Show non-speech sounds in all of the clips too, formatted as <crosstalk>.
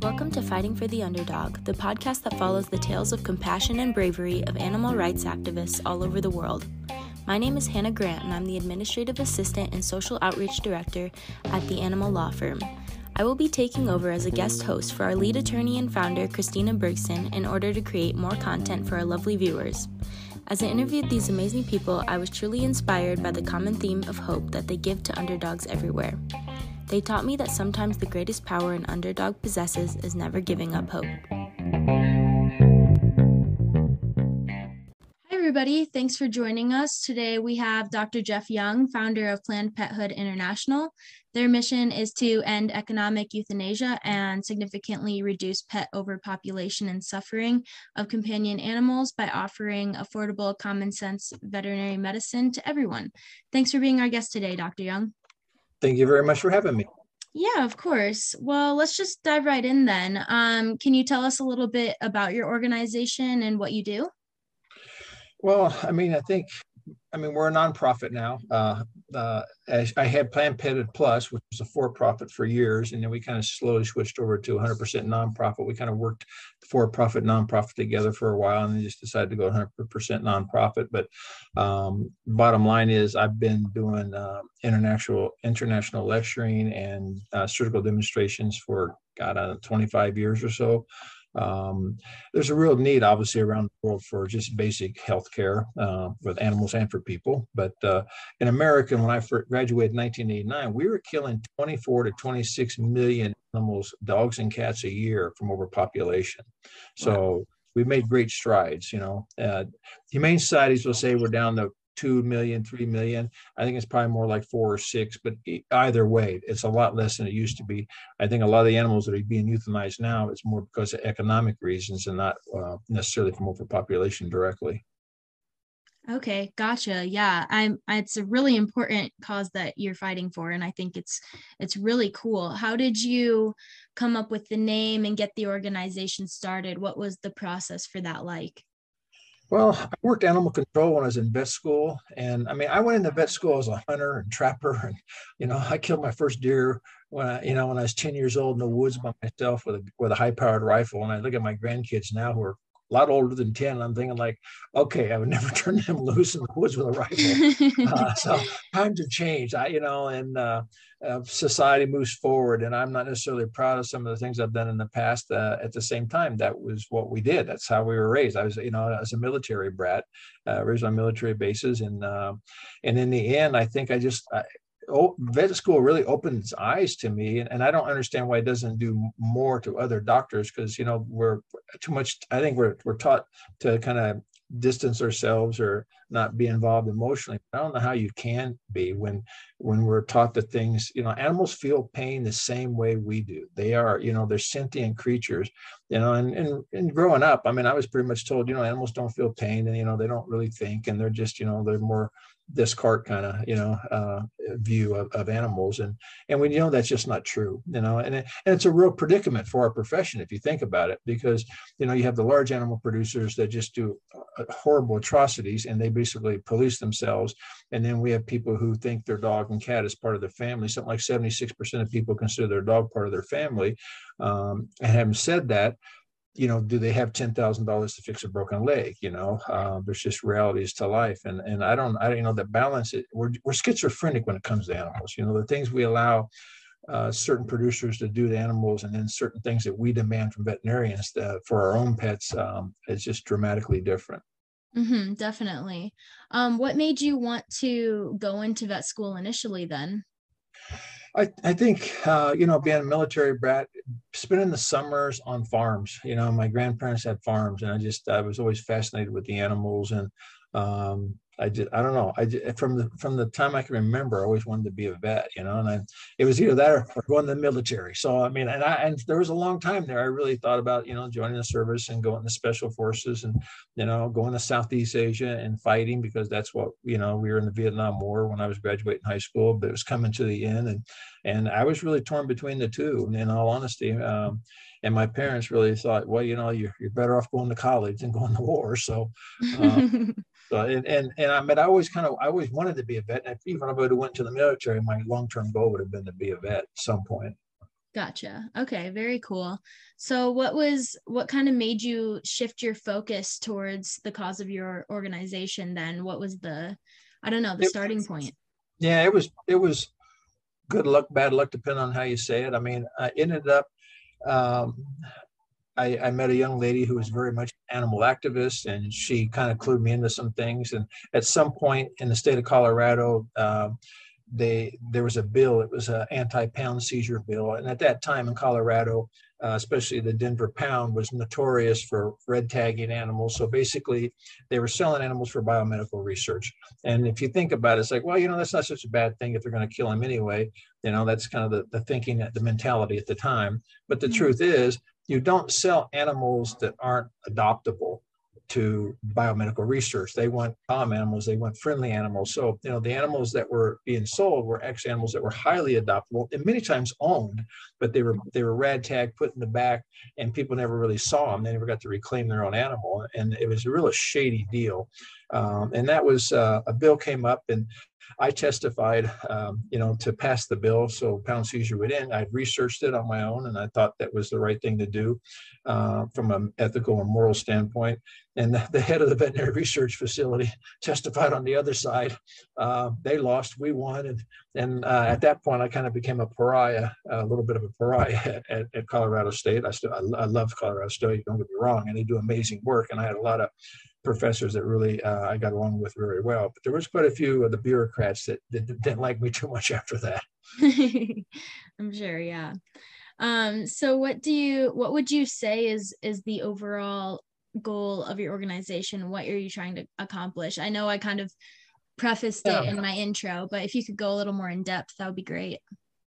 Welcome to Fighting for the Underdog, the podcast that follows the tales of compassion and bravery of animal rights activists all over the world. My name is Hannah Grant, and I'm the Administrative Assistant and Social Outreach Director at the Animal Law Firm. I will be taking over as a guest host for our lead attorney and founder, Christina Bergson, in order to create more content for our lovely viewers. As I interviewed these amazing people, I was truly inspired by the common theme of hope that they give to underdogs everywhere. They taught me that sometimes the greatest power an underdog possesses is never giving up hope. Hi, everybody. Thanks for joining us. Today we have Dr. Jeff Young, founder of Planned Pethood International. Their mission is to end economic euthanasia and significantly reduce pet overpopulation and suffering of companion animals by offering affordable, common sense veterinary medicine to everyone. Thanks for being our guest today, Dr. Young. Thank you very much for having me. Yeah, of course. Well, let's just dive right in then. Um, can you tell us a little bit about your organization and what you do? Well, I mean, I think I mean, we're a nonprofit now. Uh, uh, I had Planned Pethood Plus, which was a for-profit for years, and then we kind of slowly switched over to 100% nonprofit. We kind of worked for-profit, nonprofit together for a while, and then just decided to go 100% nonprofit. But um, bottom line is, I've been doing uh, international international lecturing and uh, surgical demonstrations for God, 25 years or so. Um, there's a real need, obviously, around the world for just basic health care uh, with animals and for people. But uh, in America, when I graduated in 1989, we were killing 24 to 26 million animals, dogs and cats a year from overpopulation. So wow. we made great strides. You know, uh, humane societies will say we're down to two million, three million. I think it's probably more like four or six, but either way, it's a lot less than it used to be. I think a lot of the animals that are being euthanized now, it's more because of economic reasons and not uh, necessarily from overpopulation directly. Okay, gotcha. Yeah, I'm. It's a really important cause that you're fighting for, and I think it's it's really cool. How did you come up with the name and get the organization started? What was the process for that like? Well, I worked animal control when I was in vet school. And I mean, I went into vet school as a hunter and trapper. And, you know, I killed my first deer when I, you know, when I was 10 years old in the woods by myself with a, with a high powered rifle. And I look at my grandkids now who are a lot older than 10. I'm thinking like, okay, I would <laughs> never turn them loose in the woods with a rifle. uh, <laughs> so times have changed, I, you know, and uh, uh, society moves forward. And I'm not necessarily proud of some of the things I've done in the past. Uh, at the same time, that was what we did. That's how we were raised. I was, you know, as a military brat, uh, raised on military bases. And, uh, and in the end, I think I just, I, vet school really opened its eyes to me and, and i don't understand why it doesn't do more to other doctors because you know we're too much i think we're, we're taught to kind of distance ourselves or not be involved emotionally. I don't know how you can be when when we're taught that things you know animals feel pain the same way we do. They are you know they're sentient creatures you know and, and and growing up i mean i was pretty much told you know animals don't feel pain and you know they don't really think and they're just you know they're more Descartes kind of you know uh, view of, of animals and and we know that's just not true you know and, it, and it's a real predicament for our profession if you think about it because you know you have the large animal producers that just do uh, horrible atrocities and they basically police themselves and then we have people who think their dog and cat is part of their family something like 76% of people consider their dog part of their family um, and having said that you know, do they have ten thousand dollars to fix a broken leg? You know, uh, there's just realities to life, and and I don't, I don't, you know, the balance. It, we're we're schizophrenic when it comes to animals. You know, the things we allow uh, certain producers to do to animals, and then certain things that we demand from veterinarians to, for our own pets um, is just dramatically different. Mm-hmm, definitely. Um, what made you want to go into vet school initially? Then. I, I think uh, you know being a military brat spending the summers on farms you know my grandparents had farms and i just i was always fascinated with the animals and um, I just I don't know. I just, from the from the time I can remember, I always wanted to be a vet, you know. And I, it was either that or, or going to the military. So I mean, and I and there was a long time there. I really thought about you know joining the service and going to special forces and you know going to Southeast Asia and fighting because that's what you know we were in the Vietnam War when I was graduating high school, but it was coming to the end and and I was really torn between the two. In all honesty. Um, and my parents really thought, well, you know, you're, you're better off going to college than going to war. So, uh, <laughs> So and and, and I mean I always kind of I always wanted to be a vet. And even if I would have went to the military, my long term goal would have been to be a vet at some point. Gotcha. Okay, very cool. So what was what kind of made you shift your focus towards the cause of your organization then? What was the I don't know, the it, starting point? Yeah, it was it was good luck, bad luck, depending on how you say it. I mean, I ended up um, I, I, met a young lady who was very much animal activist, and she kind of clued me into some things. And at some point in the state of Colorado, uh, they there was a bill. It was an anti-pound seizure bill, and at that time in Colorado, uh, especially the Denver Pound, was notorious for red tagging animals. So basically, they were selling animals for biomedical research. And if you think about it, it's like, well, you know, that's not such a bad thing if they're going to kill them anyway. You know, that's kind of the, the thinking, the mentality at the time. But the mm-hmm. truth is, you don't sell animals that aren't adoptable to biomedical research. They want calm animals, they want friendly animals. So, you know, the animals that were being sold were ex animals that were highly adoptable and many times owned, but they were they were rad tag put in the back and people never really saw them. They never got to reclaim their own animal. And it was a real shady deal. Um, and that was uh, a bill came up and I testified, um, you know, to pass the bill so pound seizure would end. I researched it on my own, and I thought that was the right thing to do uh, from an ethical and moral standpoint. And the head of the veterinary research facility <laughs> testified on the other side. Uh, they lost, we won, and and uh, at that point, I kind of became a pariah, a little bit of a pariah <laughs> at, at Colorado State. I still I, I love Colorado State. Don't get me wrong, and they do amazing work. And I had a lot of professors that really uh, I got along with very well. But there was quite a few of the bureaucrats that, that didn't like me too much <laughs> after that. <laughs> I'm sure, yeah. Um, so what do you what would you say is is the overall goal of your organization? What are you trying to accomplish? I know I kind of prefaced yeah. it in my intro, but if you could go a little more in depth, that would be great.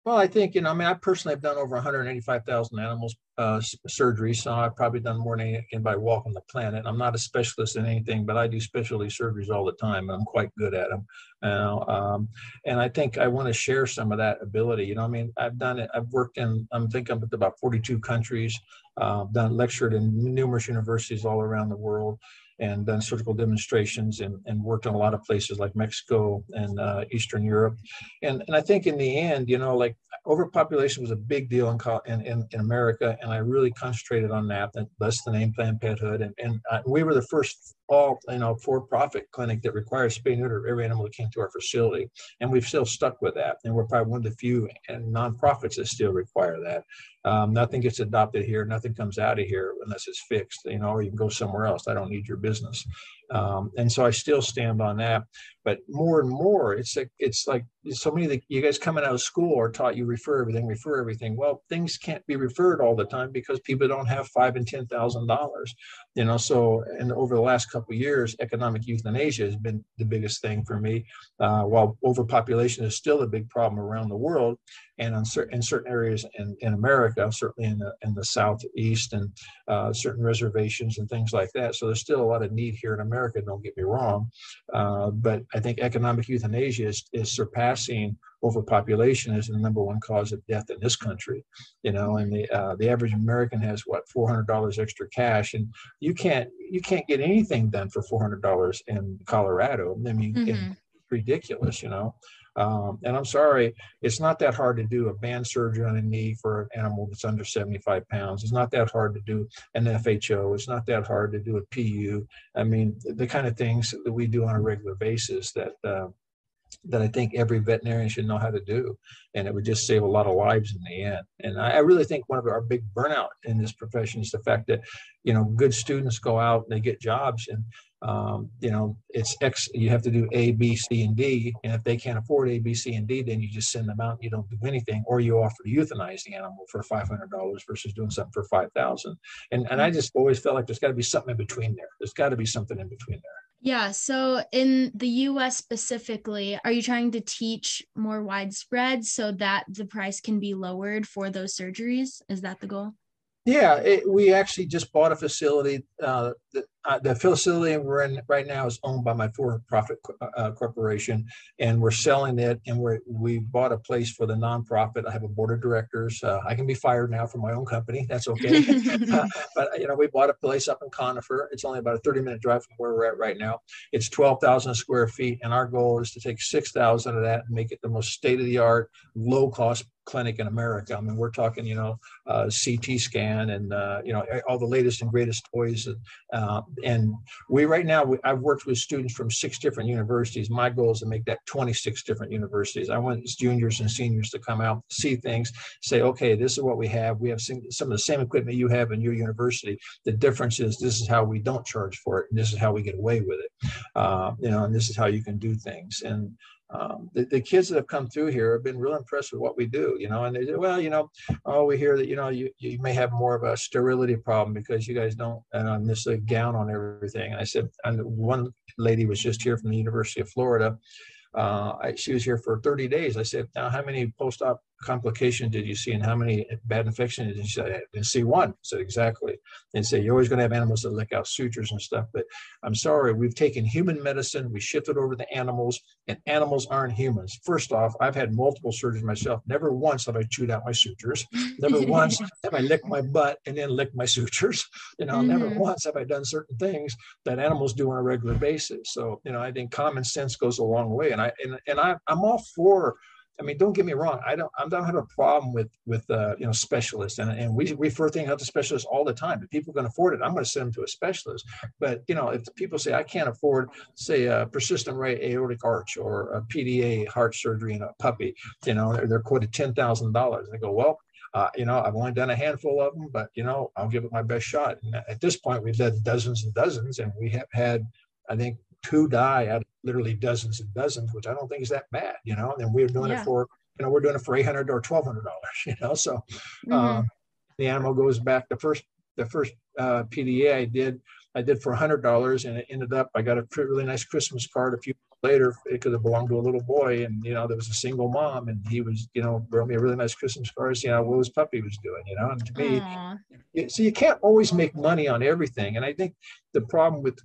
Well, I think, you know, I mean, I personally have done over 185,000 animals uh, surgery, so I've probably done more than anybody walking the planet. I'm not a specialist in anything, but I do specialty surgeries all the time. And I'm quite good at them. You know, um, and I think I want to share some of that ability. You know, I mean, I've done it. I've worked in, I'm thinking I'm about 42 countries. Uh, done lectured in numerous universities all around the world and done surgical demonstrations and, and worked in a lot of places like Mexico and uh, Eastern Europe. And, and I think in the end, you know, like overpopulation was a big deal in, in, in America, and I really concentrated on that, less than name Planned Pethood. And, and uh, we were the first all you know for-profit clinic that requires spay neuter every animal that came to our facility and we've still stuck with that and we're probably one of the few and nonprofits that still require that um, nothing gets adopted here. Nothing comes out of here unless it's fixed you know or you can go somewhere else. I don't need your business. Um, and so I still stand on that. But more and more, it's like it's like so many of the, you guys coming out of school are taught you refer everything, refer everything. Well, things can't be referred all the time because people don't have five and ten thousand dollars. You know, so and over the last couple years, economic euthanasia has been the biggest thing for me. Uh, while overpopulation is still a big problem around the world, and in certain, in certain areas in, in America, certainly in the in the southeast and uh, certain reservations and things like that. So there's still a lot of need here in America don't get me wrong. Uh, but I think economic euthanasia is, is surpassing overpopulation as the number one cause of death in this country. You know, and the uh, the average American has what four hundred dollars extra cash, and you can't you can't get anything done for four hundred dollars in Colorado. I mean, mm-hmm. it's ridiculous. You know. Um, and I'm sorry, it's not that hard to do a band surgery on a knee for an animal that's under 75 pounds. It's not that hard to do an FHO. It's not that hard to do a PU. I mean, the kind of things that we do on a regular basis that uh, that I think every veterinarian should know how to do. And it would just save a lot of lives in the end. And I, I, really think one of our big burnout in this profession is the fact that, you know, good students go out and they get jobs and um, you know, it's X, you have to do A, B, C, and D. And if they can't afford A, B, C, and D, then you just send them out and you don't do anything, or you offer to euthanize the animal for $500 versus doing something for 5000 And And I just always felt like there's got to be something in between there. There's got to be something in between there. Yeah. So in the US specifically, are you trying to teach more widespread so that the price can be lowered for those surgeries? Is that the goal? Yeah, it, we actually just bought a facility. Uh, the, uh, the, facility we're in right now is owned by my for-profit uh, uh, corporation, and we're selling it. And we we bought a place for the nonprofit. I have a board of directors. Uh, I can be fired now from my own company. That's okay. <laughs> Uh, but you know, we bought a place up in Conifer. It's only about a 30-minute drive from where we're at right now. It's 12,000 square feet, and our goal is to take 6,000 of that and make it the most state-of-the-art, low-cost clinic in America. I mean, we're talking, you know, uh, CT scan and uh, you know all the latest and greatest toys. Uh, and we right now, we, I've worked with students from six different universities. My goal is to make that 26 different universities. I want juniors and seniors to come out, see things, say, okay, this is what we have. We have some, some of the same equipment you have in your university. The difference is this is how we don't charge for it, and this is how we get away with it. Uh, you know, and this is how you can do things. And um, the, the kids that have come through here have been real impressed with what we do, you know, and they say, well, you know, oh, we hear that, you know, you, you may have more of a sterility problem because you guys don't and uh, necessarily gown on everything. And I said, and one lady was just here from the University of Florida. Uh, I, she was here for 30 days. I said, now how many post-op complication did you see and how many bad infections did you see? I didn't see one. I said, exactly. And say, you're always going to have animals that lick out sutures and stuff. But I'm sorry, we've taken human medicine, we shifted over to animals, and animals aren't humans. First off, I've had multiple surgeries myself. Never once have I chewed out my sutures. Never <laughs> once have I licked my butt and then licked my sutures. You know, mm-hmm. never once have I done certain things that animals do on a regular basis. So, you know, I think common sense goes a long way. And I and, and I, I'm all for I mean, don't get me wrong. I don't. I don't have a problem with with uh, you know specialists, and and we refer things out to specialists all the time. If people can afford it, I'm going to send them to a specialist. But you know, if people say I can't afford, say, a persistent right aortic arch or a PDA heart surgery in a puppy, you know, they're, they're quoted ten thousand dollars. They go, well, uh, you know, I've only done a handful of them, but you know, I'll give it my best shot. And at this point, we've done dozens and dozens, and we have had, I think, two die out of literally dozens and dozens, which I don't think is that bad, you know. And we're doing yeah. it for, you know, we're doing it for eight hundred or twelve hundred dollars, <laughs> you know. So mm-hmm. um, the animal goes back. The first the first uh, PDA I did, I did for hundred dollars, and it ended up I got a really nice Christmas card a few later. because It could have belonged to a little boy, and you know there was a single mom, and he was you know wrote me a really nice Christmas card, you know what his puppy was doing, you know. And to me, so you can't always make money on everything, and I think the problem with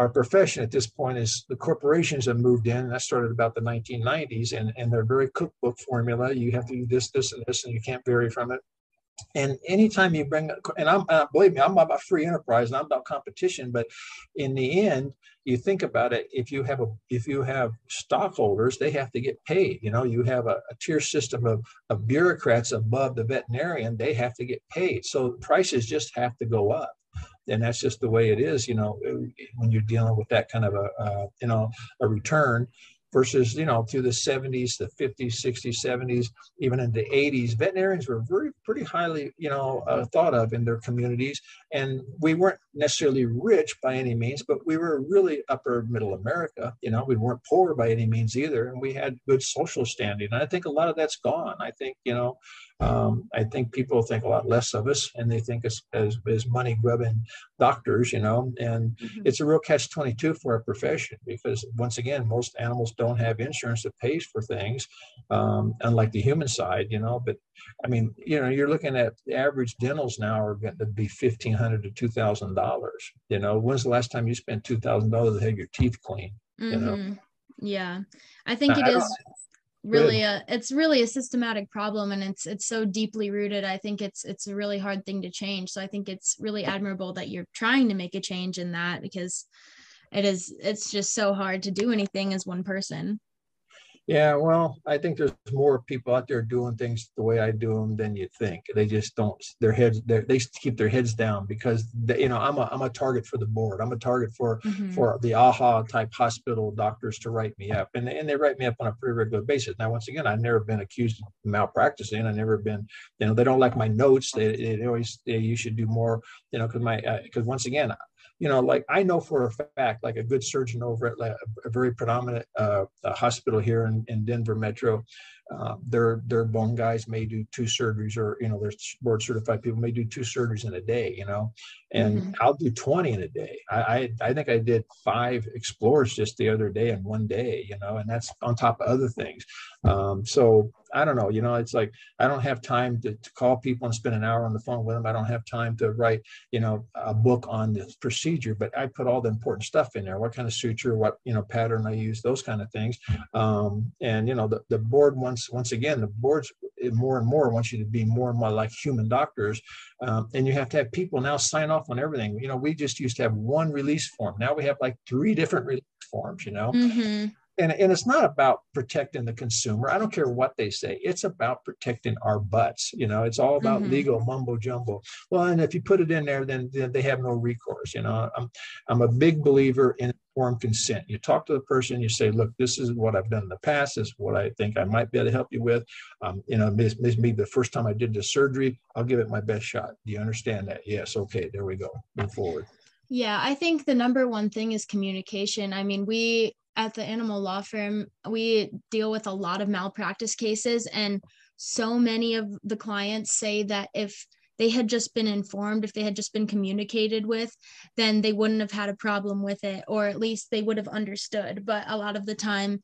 our profession at this point is the corporations have moved in. And that started about the 1990s, and, and they're very cookbook formula. You have to do this, this, and this, and you can't vary from it. And anytime you bring, and I'm uh, believe me, I'm about free enterprise and I'm about competition. But in the end, you think about it. If you have a, if you have stockholders, they have to get paid. You know, you have a, a tier system of, of bureaucrats above the veterinarian. They have to get paid. So prices just have to go up and that's just the way it is you know when you're dealing with that kind of a uh, you know a return versus you know through the 70s the 50s 60s 70s even in the 80s veterinarians were very pretty highly you know uh, thought of in their communities. And we weren't necessarily rich by any means but we were really upper middle america you know we weren't poor by any means either and we had good social standing. And i think a lot of that's gone. I think you know um, I think people think a lot less of us, and they think us as, as money grubbing doctors, you know. And mm-hmm. it's a real catch twenty two for our profession because once again, most animals don't have insurance that pays for things, um, unlike the human side, you know. But I mean, you know, you're looking at the average dentals now are going to be fifteen hundred to two thousand dollars. You know, when's the last time you spent two thousand dollars to have your teeth cleaned? Mm-hmm. You know. Mm-hmm. Yeah, I think now, it is really Good. a it's really a systematic problem and it's it's so deeply rooted i think it's it's a really hard thing to change. So i think it's really admirable that you're trying to make a change in that because it is it's just so hard to do anything as one person yeah, well, I think there's more people out there doing things the way I do them than you think. They just don't. Their heads, they keep their heads down because they, you know I'm a I'm a target for the board. I'm a target for mm-hmm. for the AAHA type hospital doctors to write me up, and and they write me up on a pretty regular basis. Now, once again, I've never been accused of malpracticing. I've never been, you know, they don't like my notes. They, they always say you should do more, you know, because my because uh, once again you know, like I know for a fact, like a good surgeon over at a very predominant uh, hospital here in, in Denver Metro, uh, their their bone guys may do two surgeries, or you know, their board certified people may do two surgeries in a day. You know, and mm-hmm. I'll do twenty in a day. I, I, I think I did five explorers just the other day in one day. You know, and that's on top of other things. Um, so I don't know, you know, it's like I don't have time to, to call people and spend an hour on the phone with them. I don't have time to write, you know, a book on the procedure, but I put all the important stuff in there. What kind of suture, what you know pattern I use, those kind of things. Um, and you know, the, the board once once again, the boards more and more want you to be more and more like human doctors. Um, and you have to have people now sign off on everything. You know, we just used to have one release form. Now we have like three different release forms, you know. Mm-hmm and, and it's not about protecting the consumer. I don't care what they say. It's about protecting our butts. You know, it's all about mm-hmm. legal mumbo jumbo. Well, and if you put it in there, then, then they have no recourse. You know, I'm I'm a big believer in informed consent. You talk to the person, you say, look, this is what I've done in the past. This is what I think I might be able to help you with. Um, you know, this, this may be the first time I did this surgery. I'll give it my best shot. Do you understand that? Yes. Okay. There we go. Move forward. Yeah, I think the number one thing is communication. I mean, we at the animal law firm, we deal with a lot of malpractice cases, and so many of the clients say that if they had just been informed, if they had just been communicated with, then they wouldn't have had a problem with it, or at least they would have understood. But a lot of the time,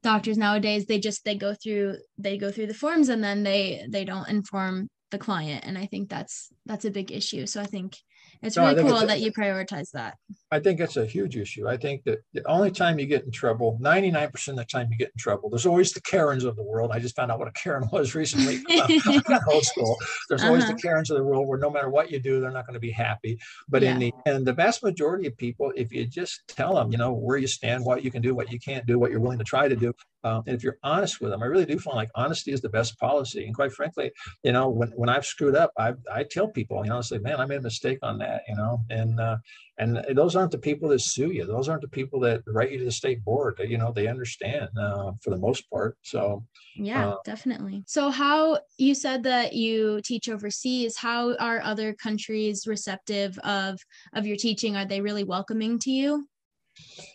doctors nowadays they just they go through they go through the forms and then they they don't inform the client and i think that's that's a big issue so i think it's no, really cool it's, that you prioritize that. I think it's a huge issue. I think that the only time you get in trouble, 99% of the time you get in trouble, there's always the Karens of the world. I just found out what a Karen <laughs> was recently. <laughs> old school. There's uh-huh. always the uh-huh. Karens of the world where no matter what you do, they're not going to be happy. But yeah. in the and the vast majority of people, if you just tell them, you know, where you stand, what you can do, what you can't do, what you're willing to try to do, um, and if you're honest with them, I really do find like honesty is the best policy. And quite frankly, you know, when, when I've screwed up, I, I tell people, you know, I say, man, I made a mistake on that, you know, and, uh, and those aren't the people that sue you. Those aren't the people that write you to the state board. You know, they understand uh, for the most part. So, yeah, uh, definitely. So, how you said that you teach overseas? How are other countries receptive of of your teaching? Are they really welcoming to you?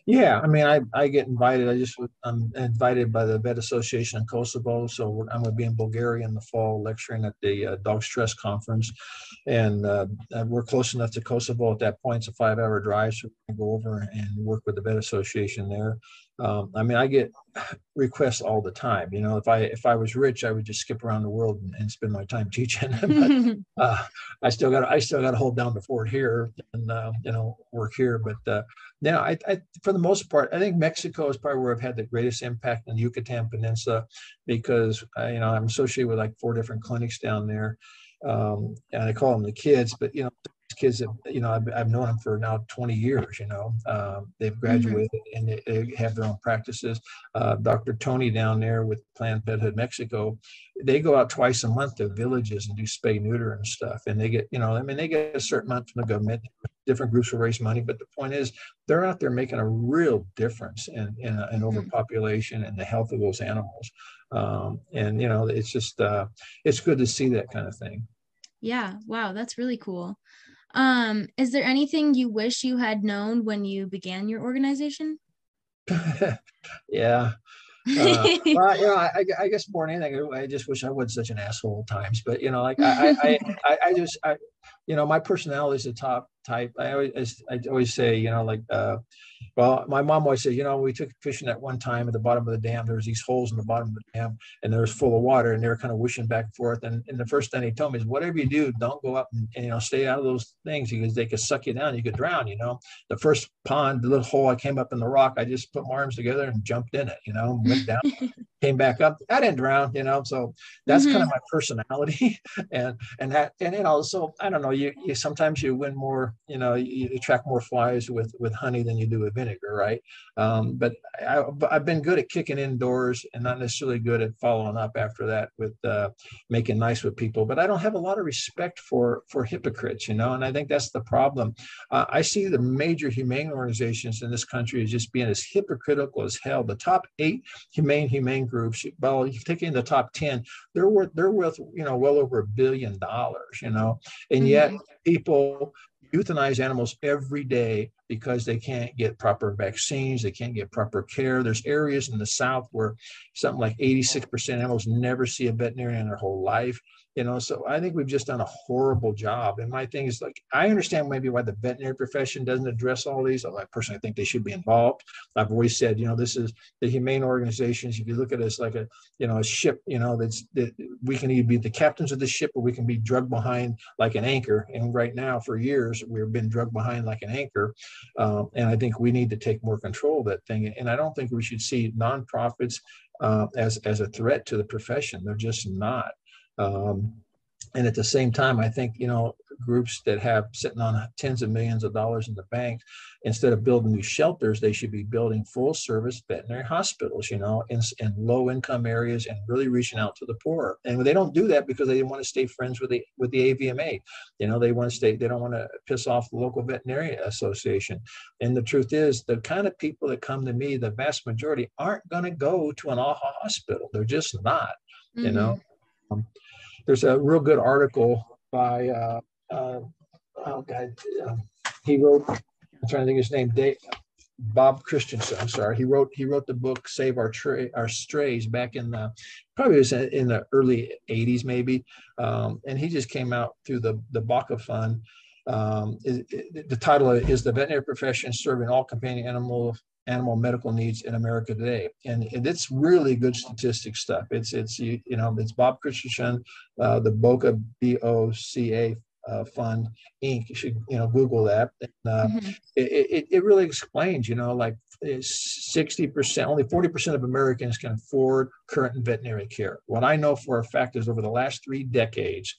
Yeah, I mean, I, I get invited. I just I'm invited by the Vet Association in Kosovo, so I'm going to be in Bulgaria in the fall lecturing at the uh, Dog Stress Conference, and uh, we're close enough to Kosovo at that point. It's a five-hour drive, so we can go over and work with the Vet Association there. Um, I mean, I get <sighs> requests all the time. You know, if I if I was rich, I would just skip around the world and, and spend my time <laughs> teaching. <laughs> but, uh, I still got I still got to hold down the fort here and uh, you know work here. But uh, yeah, I, I for the most part, I think Mexico is probably where I've had the greatest impact in the Yucatan Peninsula because uh, you know I'm associated with like four different clinics down there. Um, and I call them the kids, but you know, kids that you know I've, I've known them for now 20 years you know um, they've mm-hmm. graduated mm-hmm. and they, they, have their own practices. Uh, dr tony down there with Planned Pethood mexico they go out twice a month to villages and do spay neuter and stuff. And they get you know i mean they get a certain amount from the government. Different groups will raise money but the point is they're out there making a real difference in in, in mm-hmm. overpopulation and the health of those animals. Um, and you know it's just uh, it's good to see that kind of thing. Yeah. Wow. That's really cool um, is there anything you wish you had known when you began your organization? <laughs> yeah. Uh, <laughs> well, you know, I, I guess more than anything, I just wish I wasn't such an asshole at times. But you know, like I, I, I, I just, I, you know, my personality is the top type. I always, I always say, you know, like, uh, well, my mom always said, you know, we took fishing at one time at the bottom of the dam. There was these holes in the bottom of the dam, and there was full of water, and they were kind of wishing back and forth. And, and the first thing he told me is, whatever you do, don't go up and, and, you know stay out of those things because they could suck you down. You could drown. You know, the first pond, the little hole I came up in the rock, I just put my arms together and jumped in it. You know, went down, <laughs> came back up. I didn't drown. You know, so that's mm-hmm. kind of my personality, <laughs> and and that and you know, so I don't know. You, you sometimes you win more. You know, you attract more flies with with honey than you do with vinegar, right? Um, but I, have been good at kicking indoors and not necessarily good at following up after that with uh, making nice with people. But I don't have a lot of respect for for hypocrites, you know, and I think that's the problem. Uh, I see the major humane organizations in this country as just being as hypocritical as hell. The top eight humane humane groups, well, you take in the top ten, they're worth they're worth you know well over a billion dollars, you know, and yet mm-hmm. people euthanize animals every day because they can't get proper vaccines, they can't get proper care. There's areas in the South where something like 86% of animals never see a veterinarian in their whole life. You know so i think we've just done a horrible job. And my thing is like i understand maybe why the veterinary profession doesn't address all these i personally think they should be involved. I've always said you know this is the humane organizations. If you look at us like a you know a ship you know that's that we can either be the captains of the ship or we can be drugged behind like an anchor. And right now for years we've been drugged behind like an anchor. Um, and i think we need to take more control of that thing. And i don't think we should see nonprofits uh, as as a threat to the profession. They're just not um, and at the same time, I think, you know, groups that have sitting on tens of millions of dollars in the bank, instead of building new shelters, they should be building full service veterinary hospitals, you know, in, in low income areas and really reaching out to the poor. And they don't do that because they want to stay friends with the with the AVMA. You know, they want to stay, they don't want to piss off the local veterinary association. And the truth is, the kind of people that come to me, the vast majority aren't going to go to an AAHA hospital. They're just not, mm-hmm. you know. Um, there's a real good article by uh, uh, oh god, uh, he wrote. I'm trying to think his name. Dave, Bob Christensen. I'm sorry. He wrote he wrote the book Save Our Tra- Our Strays back in the probably was in the early 80s maybe, um, and he just came out through the the BOCA Fund. Um, it, it, the title is the veterinary profession serving all companion animal animal medical needs in America today. And, it's really good statistic stuff. It's, it's you, you know, it's Bob Christensen, uh, the BOCA, B-O-C-A uh, Fund Inc. You should, you know, Google that. And, uh, mm-hmm. it, it, it really explains, you know, like 60%, only 40% of Americans can afford current veterinary care. What I know for a fact is over the last three decades,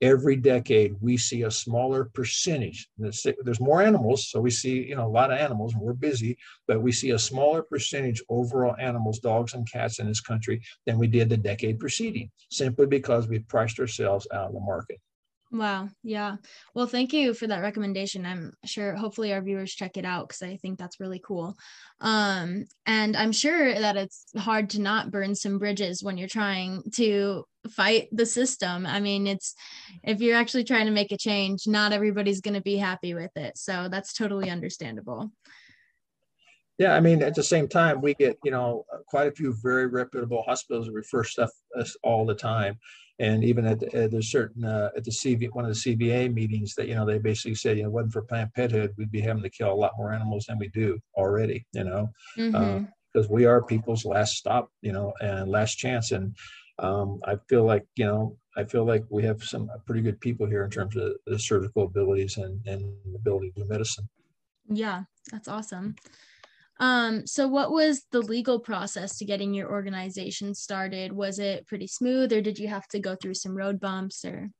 every decade we see a smaller percentage. There's more animals, so we see you know a lot of animals, and we're busy, but we see a smaller percentage overall animals, dogs and cats in this country than we did the decade preceding, simply because we've priced ourselves out of the market. Wow. Yeah. Well, thank you for that recommendation. I'm sure hopefully our viewers check it out because I think that's really cool. Um, and I'm sure that it's hard to not burn some bridges when you're trying to fight the system. I mean, it's if you're actually trying to make a change, not everybody's going to be happy with it. So that's totally understandable. Yeah, I mean, at the same time, we get you know quite a few very reputable hospitals refer stuff us all the time and even at, the, at there's certain uh, at the CV one of the CVA meetings that you know they basically said you know wasn't for Planned Pethood we'd be having to kill a lot more animals than we do already you know because mm-hmm. uh, we are people's last stop you know and last chance and um, I feel like you know I feel like we have some pretty good people here in terms of the surgical abilities and and ability to do medicine. Yeah, that's awesome. Um, so what was the legal process to getting your organization started? Was it pretty smooth or did you have to go through some road bumps or?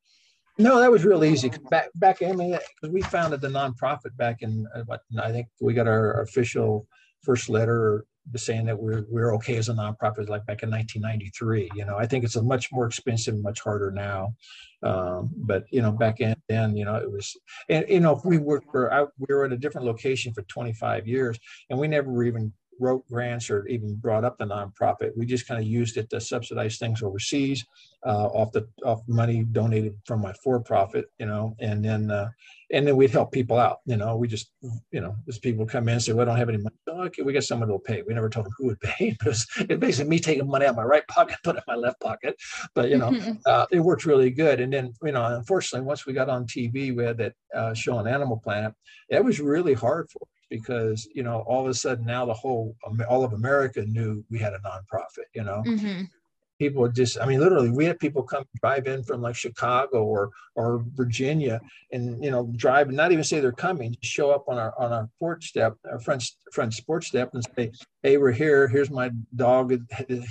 No, that was real easy. Back, back, I mean, we founded the nonprofit back in, uh, what, I think we got our official first letter saying that we're we're okay as a nonprofit like back in 1993 you know i think it's a much more expensive much harder now. Um, but you know back in then you know it was and you know if we I, we were at a different location for 25 years and we never even wrote grants or even brought up the nonprofit. We just kind of used it to subsidize things overseas uh, off the off money donated from my for-profit, you know, and then uh, and then we'd help people out. You know, we just you know, as people come in and say, "Well, I don't have any money." Oh, okay, we got someone who'll pay. We never told them who would pay. <laughs> It was it basically me taking money out of my right pocket, <laughs> put it in my left pocket. But you know, <laughs> uh, it worked really good. And then you know, unfortunately, once we got on TV, we had that uh, show on Animal Planet. It was really hard for because you know all of a sudden now the whole all of America knew we had a nonprofit. You know, mm-hmm people would just i mean literally we had people come drive in from like chicago or or virginia and you know drive and not even say they're coming just show up on our on our porch step our front front sporch step and say hey we're here. Here's my dog.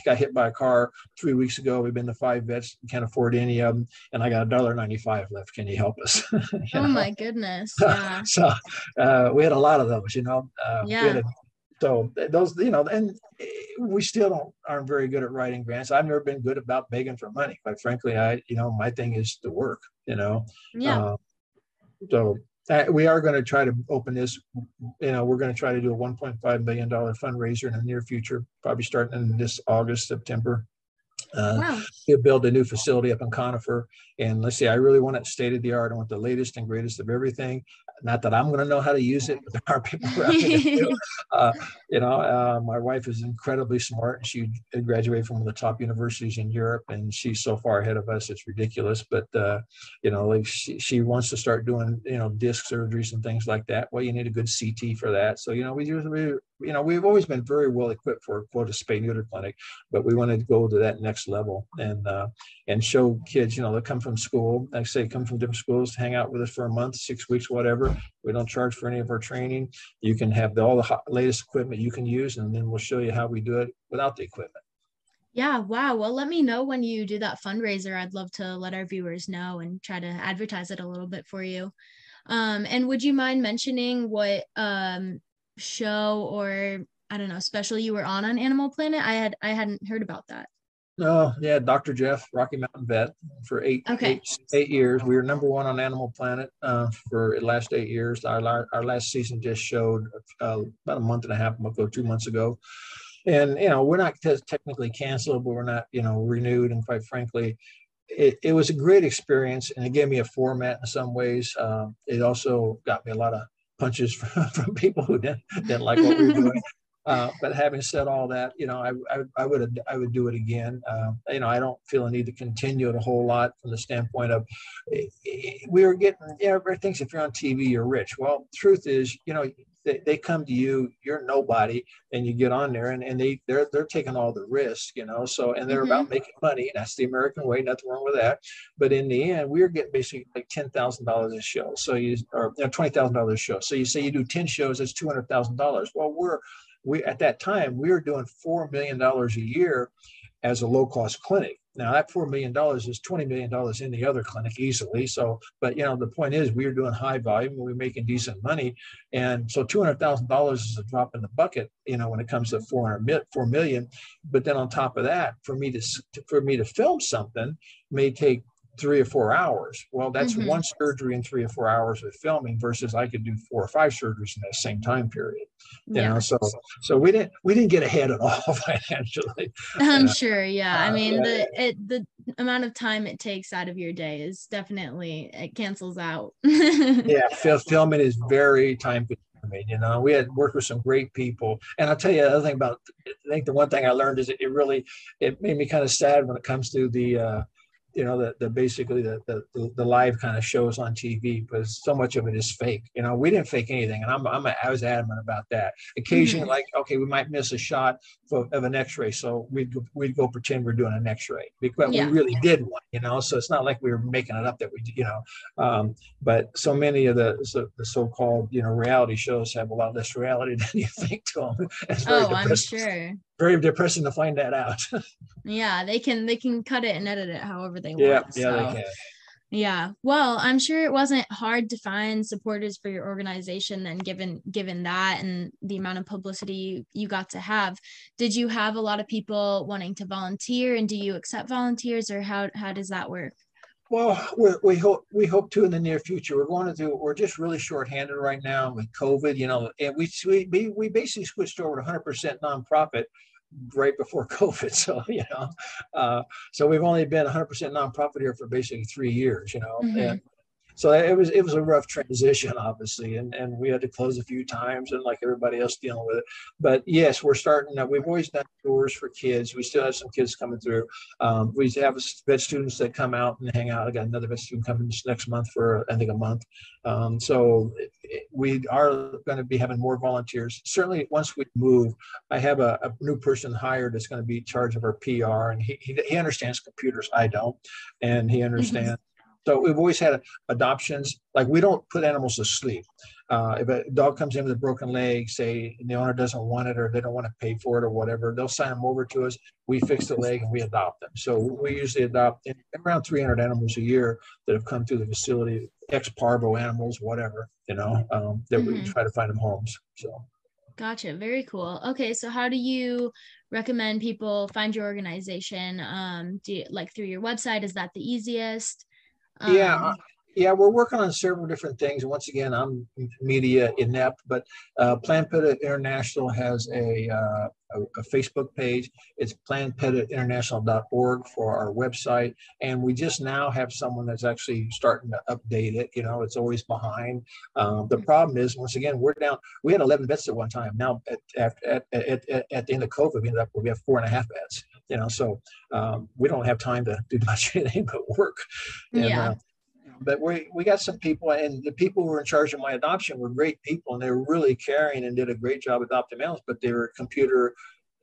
Got hit by a car three weeks ago. We've been to five vets. Can't afford any of them and i got a dollar 95 left. Can you help us? <laughs> You oh know? my goodness. <laughs> Yeah. so uh, we had a lot of those you know? Uh, yeah. So those, you know, and we still don't aren't very good at writing grants. I've never been good about begging for money. Quite frankly, I, you know, my thing is to work. You know. Yeah. Uh, so uh, we are going to try to open this. You know, we're going to try to do a 1.5 million dollar fundraiser in the near future, probably starting in this August, September. Uh, wow. He'll build a new facility up in Conifer. And let's see, I really want it state of the art. I want the latest and greatest of everything. Not that I'm going to know how to use it, but there are people around me <laughs> uh, you know, uh, my wife is incredibly smart and she graduated from one of the top universities in Europe and she's so far ahead of us. It's ridiculous. But, uh, you know, like she, she wants to start doing, you know, disc surgeries and things like that. Well, you need a good CT for that. So, you know, we, we you know, we've always been very well equipped for quote a spay neuter clinic, but we wanted to go to that next level and uh, and show kids, you know, that come from school, like I say, come from different schools hang out with us for a month, six weeks, whatever. We don't charge for any of our training. You can have the, all the hot, latest equipment you can use, and then we'll show you how we do it without the equipment. Yeah, wow. Well, let me know when you do that fundraiser. I'd love to let our viewers know and try to advertise it a little bit for you. Um, and would you mind mentioning what um, show or I don't know special you were on on Animal Planet? I had I hadn't heard about that. No, yeah, Dr. Jeff, Rocky Mountain Vet, for eight, okay. eight, eight years. We were number one on Animal Planet uh, for the last eight years. Our, our last season just showed uh, about a month and a half ago, two months ago. And, you know, we're not technically canceled, but we're not, you know, renewed. And quite frankly, it, it was a great experience and it gave me a format in some ways. Um, it also got me a lot of punches <laughs> from, from people who didn't, didn't like what we were <laughs> doing. Uh, but having said all that, you know, I, I, I would I would do it again. Uh, you know, I don't feel a need to continue it a whole lot from the standpoint of eh, eh, we were getting. Yeah, everybody thinks if you're on TV, you're rich. Well, truth is, you know, they, they come to you, you're nobody, and you get on there, and, and they they're they're taking all the risk, you know. So and they're mm-hmm. about making money. That's the American way. Nothing wrong with that. But in the end, we're getting basically like ten thousand dollars a show. So you or you know, twenty thousand dollars a show. So you say you do ten shows, that's two hundred thousand dollars. Well, we're we at that time we were doing four million dollars a year as a low cost clinic. Now that four million dollars is twenty million dollars in the other clinic easily. So, but you know the point is we were doing high volume, we were making decent money, and so two hundred thousand dollars is a drop in the bucket. You know when it comes to four hundred four million. But then on top of that, for me to for me to film something may take three or four hours. Well, that's mm-hmm. one surgery in three or four hours of filming versus I could do four or five surgeries in that same time period. You yeah. know, so so we didn't we didn't get ahead at all <laughs> financially. <laughs> I'm uh, sure. Yeah. Uh, I mean the it the amount of time it takes out of your day is definitely it cancels out. <laughs> yeah, filming is very time consuming. You know, we had worked with some great people, and I'll tell you the other thing about. I think the one thing I learned is it, it really it made me kind of sad when it comes to the uh, you know the, the basically the, the the live kind of shows on TV because so much of it is fake. You know, we didn't fake anything, and I'm, I'm I was adamant about that. Occasionally, mm-hmm. like okay, we might miss a shot for, of an X-ray, so we'd go, we'd go pretend we're doing an X-ray because yeah. we really did one. You know, so it's not like we were making it up that we you know. Um, but so many of the so, the so-called you know reality shows have a lot less reality <laughs> than you think to them. oh, depressing. I'm sure very depressing to find that out. <laughs> yeah, they can they can cut it and edit it however they yeah, want. Yeah, so. they can. Yeah. Well, I'm sure it wasn't hard to find supporters for your organization then given given that and the amount of publicity you got to have. Did you have a lot of people wanting to volunteer and do you accept volunteers or how how does that work? Well, we, we hope we hope to in the near future. We're going to do. We're just really short-handed right now with COVID. You know, and we we we basically switched over to 100% nonprofit right before <laughs> COVID. So you know, uh, so we've only been 100% nonprofit here for basically three years. You know, mm-hmm. and so it was it was a rough transition <laughs> obviously and and we had to close a few times and like everybody else dealing with it. But yes we're starting now we've always done tours for kids. We still have some kids coming through. Um, we have vet students that come out and hang out. I got another vet student coming this next month for i think a month. Um, so we are going to be having more volunteers. Certainly once we move i have a, a new person hired that's going to be in charge of our pr and he, he, he understands computers. I don't. And he mm-hmm. understands so we've always had adoptions. Like we don't put animals to sleep. Uh, if a dog comes in with a broken leg, say the owner doesn't want it or they don't want to pay for it or whatever, they'll sign them over to us. We fix the leg and we adopt them. So we usually adopt around 300 animals a year that have come through the facility, ex parvo animals, whatever, you know, um, that mm-hmm. we try to find them homes. So. Gotcha. Very cool. Okay, so how do you recommend people find your organization? Um, do you, like through your website? Is that the easiest? Um, yeah, yeah, we're working on several different things. Once again, I'm media inept, but uh, Planned Pethood International has a, uh, a, a, Facebook page. It's plannedpethoodinternational.org for our website. And we just now have someone that's actually starting to update it. You know, it's always behind. Um, the problem is, once again, we're down. We had 11 vets at one time. Now, at, at, at, at, at the end of COVID, we ended up we have four and a half vets. You know, so um, we don't have time to do <laughs> much anything but work. And, yeah. Uh, but we we got some people, and the people who were in charge of my adoption were great people, and they were really caring and did a great job adopting animals. But they were computer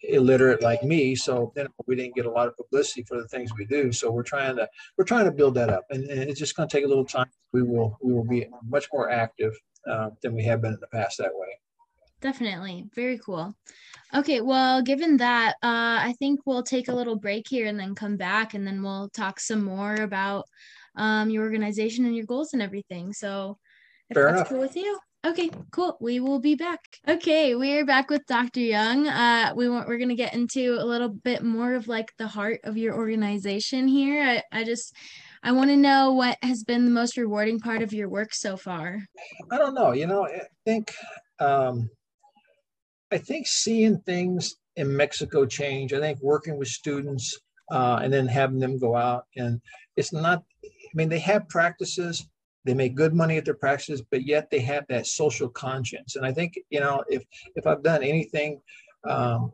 illiterate like me, so then we didn't get a lot of publicity for the things we do. So we're trying to we're trying to build that up, and, and it's just going to take a little time. We will we will be much more active uh, than we have been in the past that way. Definitely, very cool. Okay, well, given that, uh, I think we'll take a little break here and then come back, and then we'll talk some more about um, your organization and your goals and everything. So if Fair that's enough. cool with you. Okay, cool. We will be back. Okay, we're back with Dr. Young. Uh, we want we're gonna get into a little bit more of like the heart of your organization here. I, I just I want to know what has been the most rewarding part of your work so far. I don't know. You know, I think um, I think seeing things in Mexico change. I think working with students uh, and then having them go out and it's not I mean, they have practices, they make good money at their practices, but yet they have that social conscience. And I think, you know, if if I've done anything, um,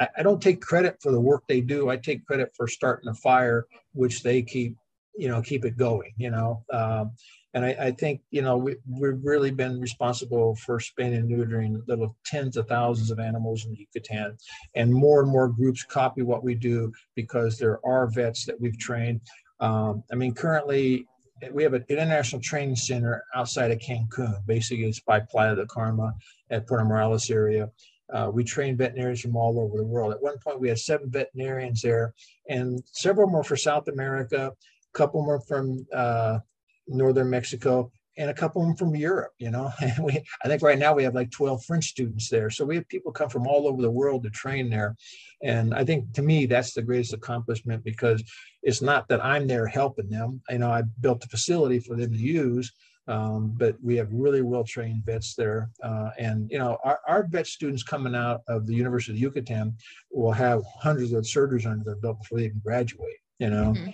I, I don't take credit for the work they do. I take credit for starting a fire, which they keep, you know, keep it going. You know, um, and I, I, think you know we, we've really been responsible for spaying and neutering little tens of thousands of animals in Yucatan, and more and more groups copy what we do because there are vets that we've trained um, I mean, currently we have an international training center outside of Cancun. Basically, it's by Playa del Carmen at Puerto Morelos area. Uh, we train veterinarians from all over the world. At one point, we had seven veterinarians there, and several more for South America, a couple more from uh, northern Mexico, and a couple of them from Europe, you know. <laughs> And we, I think right now we have like 12 French students there. So we have people come from all over the world to train there. And I think to me, that's the greatest accomplishment because it's not that I'm there helping them. You know, I built a facility for them to use, um, but we have really well trained vets there. Uh, and, you know, our, our vet students coming out of the University of Yucatan will have hundreds of surgeries under their belt before they even graduate, you know. Mm-hmm.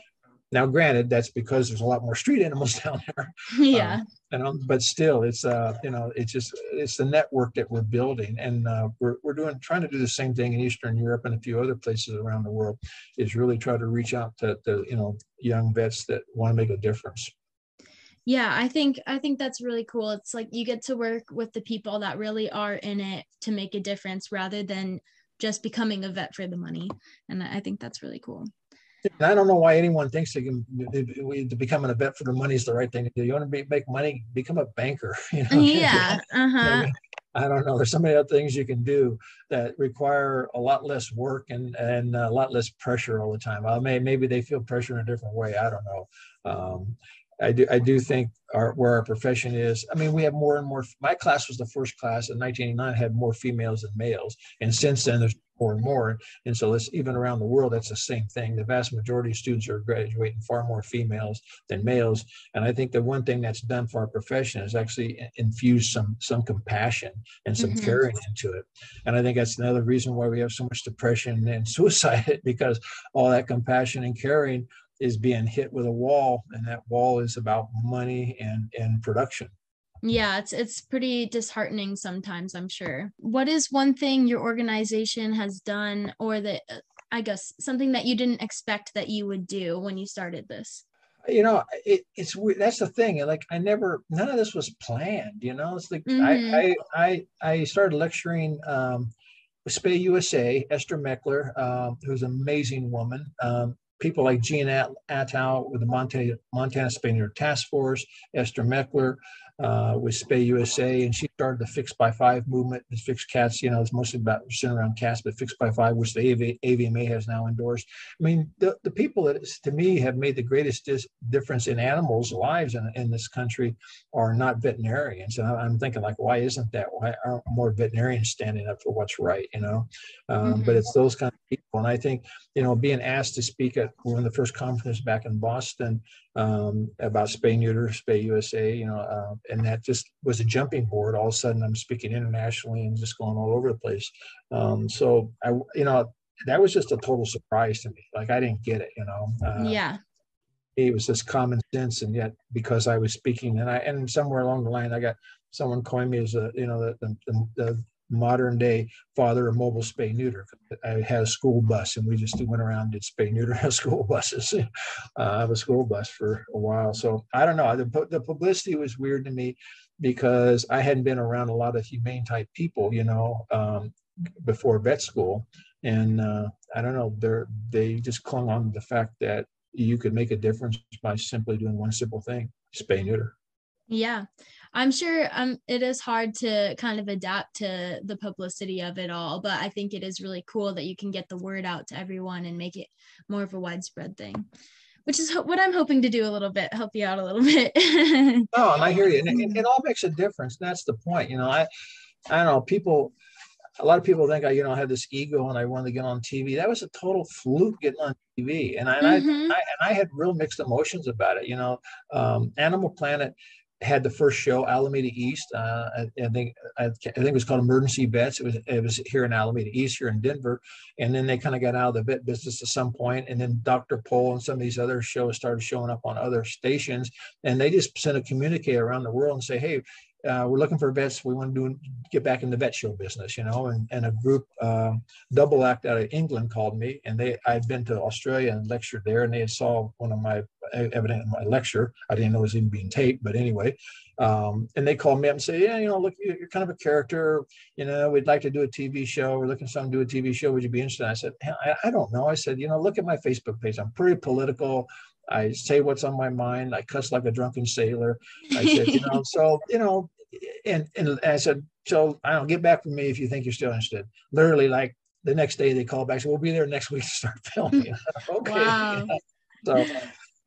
Now, granted, that's because there's a lot more street animals <laughs> down there. <laughs> Yeah. Um, you know, but still, it's uh, you know, it's just it's the network that we're building, and uh, we're we're doing trying to do the same thing in Eastern Europe and a few other places around the world. Is really try to reach out to, to you know young vets that want to make a difference. Yeah, I think I think that's really cool. It's like you get to work with the people that really are in it to make a difference rather than just becoming a vet for the money. And I think that's really cool. And I don't know why anyone thinks they can to become an vet for the money is the right thing to do. You want to be, make money, become a banker. <laughs> You know? Yeah. Uh-huh. I don't know. There's so many other things you can do that require a lot less work and and a lot less pressure all the time. I may maybe they feel pressure in a different way. I don't know. Um, I do I do think our where our profession is. I mean, we have more and more. My class was the first class in 1989 had more females than males, and since then there's more and more. And so it's even around the world, that's the same thing. The vast majority of students are graduating far more females than males. And I think the one thing that's done for our profession is actually infuse some some compassion and some mm-hmm. caring into it. And I think that's another reason why we have so much depression and <laughs> suicide because all that compassion and caring is being hit with a wall and that wall is about money and and production yeah it's it's pretty disheartening sometimes i'm sure what is one thing your organization has done or that i guess something that you didn't expect that you would do when you started this you know it, it's that's the thing like i never none of this was planned you know it's like mm-hmm. I, I i i started lecturing um Spay USA, Esther Mechler, um, who's an amazing woman. Um, people like Jean Atthowe with the Montana, Montana Spay Neuter Task Force, Esther Mechler, uh, with Spay USA, and she started the Fix by Five movement. The Fix Cats, you know, it's mostly about centered around cats, but Fix by Five, which the AV, AVMA has now endorsed. I mean, the, the people that, to me, have made the greatest dis- difference in animals' lives in, in this country are not veterinarians. And I'm thinking, like, why isn't that? Why aren't more veterinarians standing up for what's right, you know? Um, mm-hmm. But it's those kind of people. And I think, you know, being asked to speak at one of the first conferences back in Boston, um, about spay neuter, spay USA, you know, uh, and that just was a jumping board. All of a sudden, I'm speaking internationally and just going all over the place. Um, so I, you know, that was just a total surprise to me. Like I didn't get it, you know. Uh, yeah. It was just common sense, and yet because I was speaking, and I and somewhere along the line, I got someone coined me as a you know the the, the modern day father of mobile spay neuter. I had a school bus and we just went around did spay neuter on <laughs> school buses. uh, I have a school bus for a while. So I don't know. The, the publicity was weird to me because I hadn't been around a lot of humane type people, you know, um, before vet school. And uh, I don't know, they just clung on to the fact that you could make a difference by simply doing one simple thing, spay neuter. Yeah. I'm sure um it is hard to kind of adapt to the publicity of it all, but I think it is really cool that you can get the word out to everyone and make it more of a widespread thing. Which is what I'm hoping to do a little bit, help you out a little <laughs> bit. oh, and I hear you. And it, it <laughs> all makes a difference. That's the point. You know, I I don't know, people a lot of people think I, you know, had this ego and I wanted to get on TV. That was a total fluke getting on TV, and I, mm-hmm. I, I, and I had real mixed emotions about it. You know, um, Animal Planet had the first show, Alameda East. Uh, I, I, think I, I, think it was called Emergency Vets. It was it was here in Alameda East, here in Denver, and then they kind of got out of the vet business at some point. And then Dr. Pol and some of these other shows started showing up on other stations, and they just sent a communique around the world and say, "Hey, uh, we're looking for vets. We want to do get back in the vet show business, you know. And, and a group, um, double act out of England, called me, and they I'd been to Australia and lectured there, and they saw one of my evident in my lecture. I didn't know it was even being taped, but anyway, um, and they called me up and say, yeah, you know, look, you're kind of a character. You know, we'd like to do a TV show. We're looking for someone to do a TV show. Would you be interested? I said, I, I don't know. I said, you know, look at my Facebook page. I'm pretty political. I say what's on my mind. I cuss like a drunken sailor. I said, you know, <laughs> so you know, and and I said, so I don't get back from me if you think you're still interested. Literally, like the next day they called back. So we'll be there next week to start <laughs> filming. <laughs> <laughs> okay. Wow. so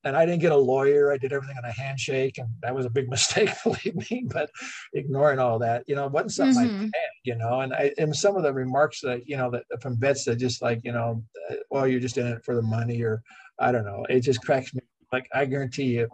and I didn't get a lawyer. I did everything on a handshake, and that was a big mistake, believe me. But ignoring all that, you know, it wasn't something mm-hmm. I planned, you know. And I and some of the remarks that you know that from vets that just like you know, well, you're just in it for the money, or I don't know. It just cracks me. Like I guarantee you,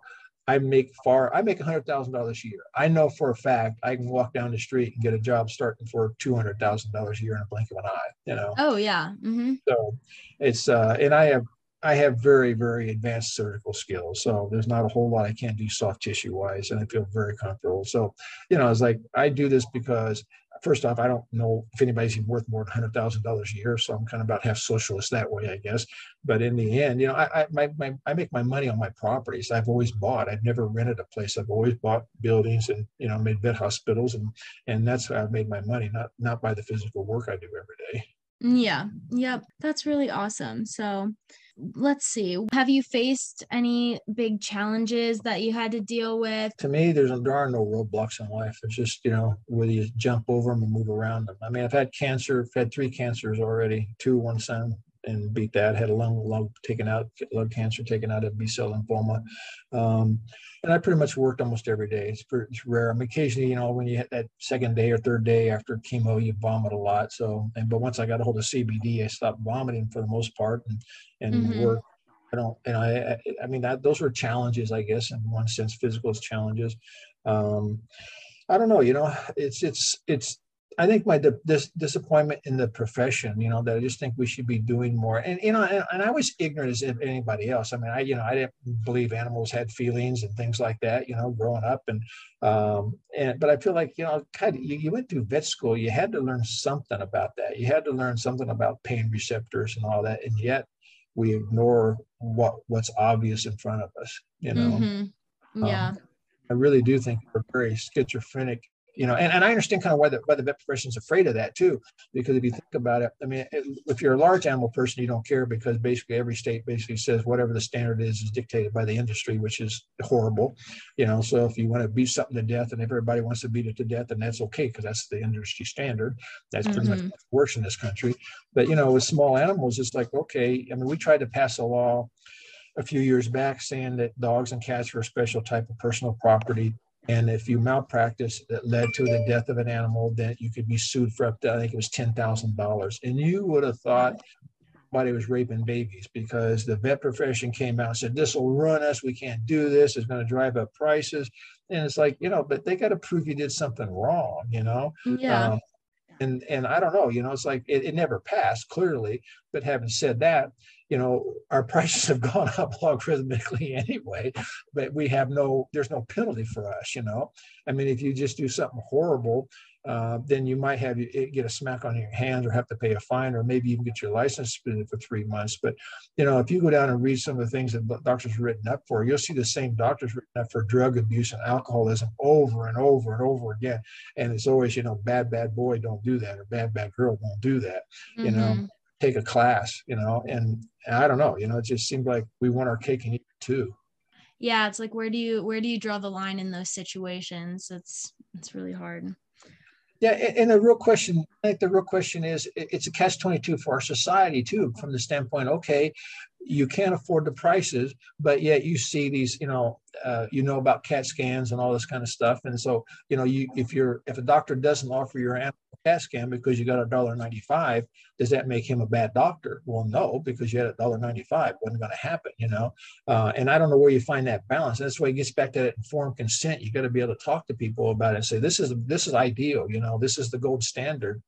I make far. I make a hundred thousand dollars a year. I know for a fact I can walk down the street and get a job starting for two hundred thousand dollars a year in a blink of an eye. You know. Oh yeah. Mm-hmm. So it's uh, and I have I have very, very advanced surgical skills. So there's not a whole lot I can't do soft tissue wise, and I feel very comfortable. So, you know, it's like I do this because first off, I don't know if anybody's even worth more than hundred thousand dollars a year. So I'm kind of about half socialist that way, I guess. But in the end, you know, I I, my, my, I make my money on my properties. I've always bought. I've never rented a place. I've always bought buildings and you know made vet hospitals, and and that's how I've made my money, not not by the physical work I do every day. Yeah. Yep. That's really awesome. So let's see. Have you faced any big challenges that you had to deal with? To me, there's there are no roadblocks in life. It's just, you know, whether you jump over them and move around them. I mean, I've had cancer, I've had three cancers already, two, one son, and beat that. Had a lung, lung taken out, lung cancer taken out of B cell lymphoma. Um, and I pretty much worked almost every day. It's, pretty, it's rare. I mean, occasionally, you know, when you hit that second day or third day after chemo, you vomit a lot. So, and but once I got a hold of CBD, I stopped vomiting for the most part and and mm-hmm. work. I don't, and I, I mean, that those were challenges, I guess, in one sense, physical challenges. Um, I don't know, you know, it's it's it's I think my dis- disappointment in the profession, you know, that I just think we should be doing more. And you know, and, and, I was ignorant as anybody else. I mean, I you know, I didn't believe animals had feelings and things like that. You know, growing up, and um, and but I feel like you know, kind of, you, you went through vet school, you had to learn something about that. You had to learn something about pain receptors and all that, and yet we ignore what what's obvious in front of us. You know. Mm-hmm. Yeah. Um, I really do think we're very schizophrenic you know, and, and I understand kind of why the why the vet profession is afraid of that too, because if you think about it, I mean, if you're a large animal person, you don't care because basically every state basically says whatever the standard is is dictated by the industry, which is horrible, you know. So if you want to beat something to death, and if everybody wants to beat it to death, then that's okay because that's the industry standard. That's pretty mm-hmm. much worse in this country. But you know, with small animals, it's like okay. I mean, we tried to pass a law a few years back saying that dogs and cats were a special type of personal property and if you malpractice that led to the death of an animal, then you could be sued for up to, I think it was $10,000. And you would have thought somebody was raping babies because the vet profession came out and said this will run us. We can't do this. It's going to drive up prices. And it's like you know but they got to prove you did something wrong you know? Yeah. Um, and and i don't know you know it's like it, it never passed clearly. But having said that you know our <laughs> prices have gone up <laughs> logarithmically anyway but we have no there's no penalty for us you know? I mean if you just do something horrible uh, then you might have you get a smack on your hands or have to pay a fine or maybe even get your license suspended for three months. But you know, if you go down and read some of the things that doctors are written up for, you'll see the same doctors written up for drug abuse and alcoholism over and over and over again. And it's always, you know, bad, bad boy, don't do that, or bad, bad girl, don't do that. Mm-hmm. You know, mm-hmm. take a class, you know, and, and I don't know, you know, it just seemed like we want our cake and eat it too yeah it's like where do you where do you draw the line in those situations it's it's really hard yeah, and the real question, I think the real question is, it's a catch twenty two for our society too, from the standpoint, okay, you can't afford the prices, but yet you see these, you know, uh, you know about CAT scans and all this kind of stuff, and so you know, you if you're if a doctor doesn't offer your animal CAT scan because you got a dollar ninety five, does that make him a bad doctor? Well, no, because you had a dollar ninety five, wasn't going to happen, you know. Uh, and I don't know where you find that balance. That's why it gets back to that informed consent. You got to be able to talk to people about it and say this is this is ideal, you know, this is the gold standard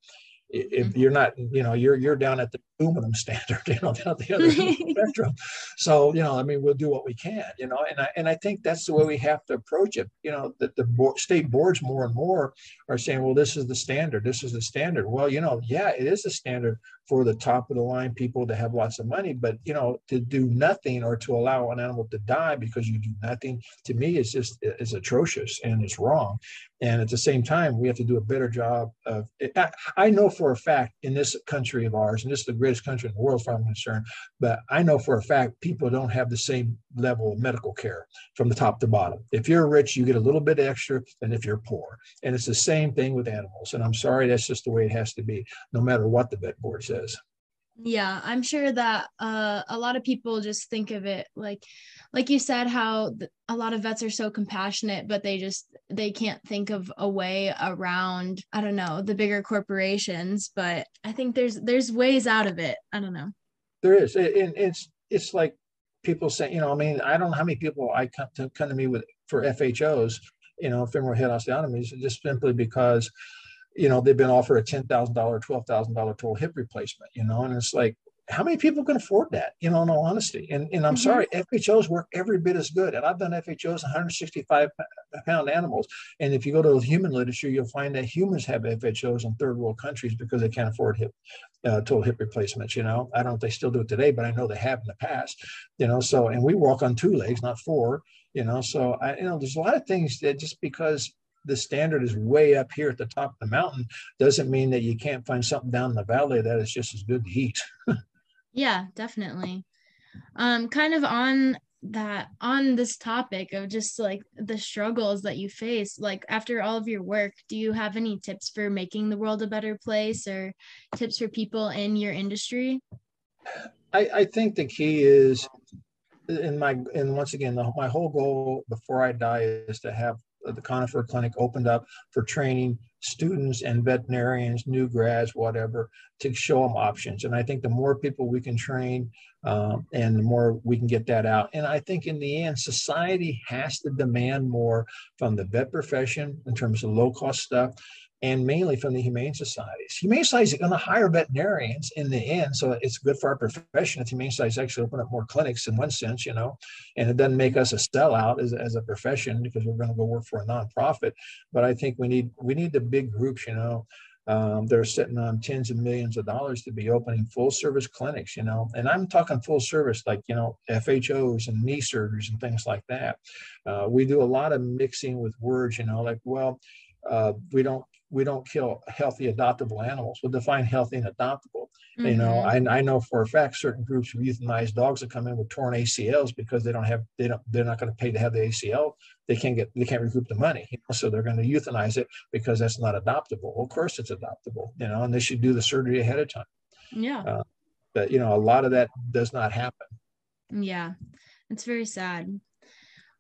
if mm-hmm. you're not, you know, you're you're down at the aluminum <laughs> standard, you know, down at the other <laughs> spectrum. So, you know, I mean, we'll do what we can, you know, and I and I think that's the way we have to approach it. You know, that the board, state boards more and more are saying, well, this is the standard, this is the standard. Well, you know, yeah, it is the standard for the top of the line people to have lots of money, but you know, to do nothing or to allow an animal to die because you do nothing, to me, is just is atrocious and it's wrong. And at the same time, we have to do a better job of. I know for a fact in this country of ours, and this is the greatest country in the world, as far as I'm concerned, but I know for a fact people don't have the same level of medical care from the top to bottom. If you're rich, you get a little bit extra than if you're poor, and it's the same thing with animals. And I'm sorry, that's just the way it has to be, no matter what the vet board says yeah i'm sure that uh, a lot of people just think of it like like you said how th- a lot of vets are so compassionate but they just they can't think of a way around i don't know the bigger corporations but i think there's there's ways out of it. I don't know. There is and it, it's it's like people say you know i mean i don't know how many people i come to come to me with for fhos you know femoral head osteotomies just simply because you know, they've been offered a $10,000, $12,000 total hip replacement, you know, and it's like, how many people can afford that, you know, in all honesty? And, and I'm mm-hmm. sorry, FHOs work every bit as good. And I've done FHOs 165 pound animals. And if you go to the human literature, you'll find that humans have FHOs in third world countries because they can't afford hip, uh, total hip replacements. You know, I don't know if they still do it today, but I know they have in the past, you know, so, and we walk on two legs, not four, you know, so I, you know, there's a lot of things that just because the standard is way up here at the top of the mountain doesn't mean that you can't find something down in the valley that is just as good to eat. <laughs> yeah, definitely. Um, kind of on that on this topic of just like the struggles that you face like after all of your work do you have any tips for making the world a better place or tips for people in your industry i, I think the key is in my and once again the, my whole goal before i die is to have the conifer clinic opened up for training students and veterinarians, new grads, whatever, to show them options. And I think the more people we can train um, and the more we can get that out. And I think in the end, society has to demand more from the vet profession in terms of low cost stuff and mainly from the humane societies. Humane societies are going to hire veterinarians in the end, so it's good for our profession if humane societies actually open up more clinics in one sense, you know, and it doesn't make us a sellout as, as a profession because we're going to go work for a nonprofit. But I think we need we need the big groups, you know. Um, they're sitting on tens of millions of dollars to be opening full service clinics, you know, and I'm talking full service, like, you know, FHOs and knee surgeries and things like that. Uh, we do a lot of mixing with words, you know, like, well, uh, we don't we don't kill healthy adoptable animals. We'll define healthy and adoptable. Mm-hmm. You know, mm-hmm. I, I know for a fact certain groups of euthanized dogs that come in with torn ACLs because they don't have they don't they're not going to pay to have the ACL. They can't get they can't recoup the money. You know? So they're going to euthanize it because that's not adoptable. Well, of course it's adoptable. You know, and they should do the surgery ahead of time. Yeah. Uh, but you know, a lot of that does not happen. Yeah, it's very sad.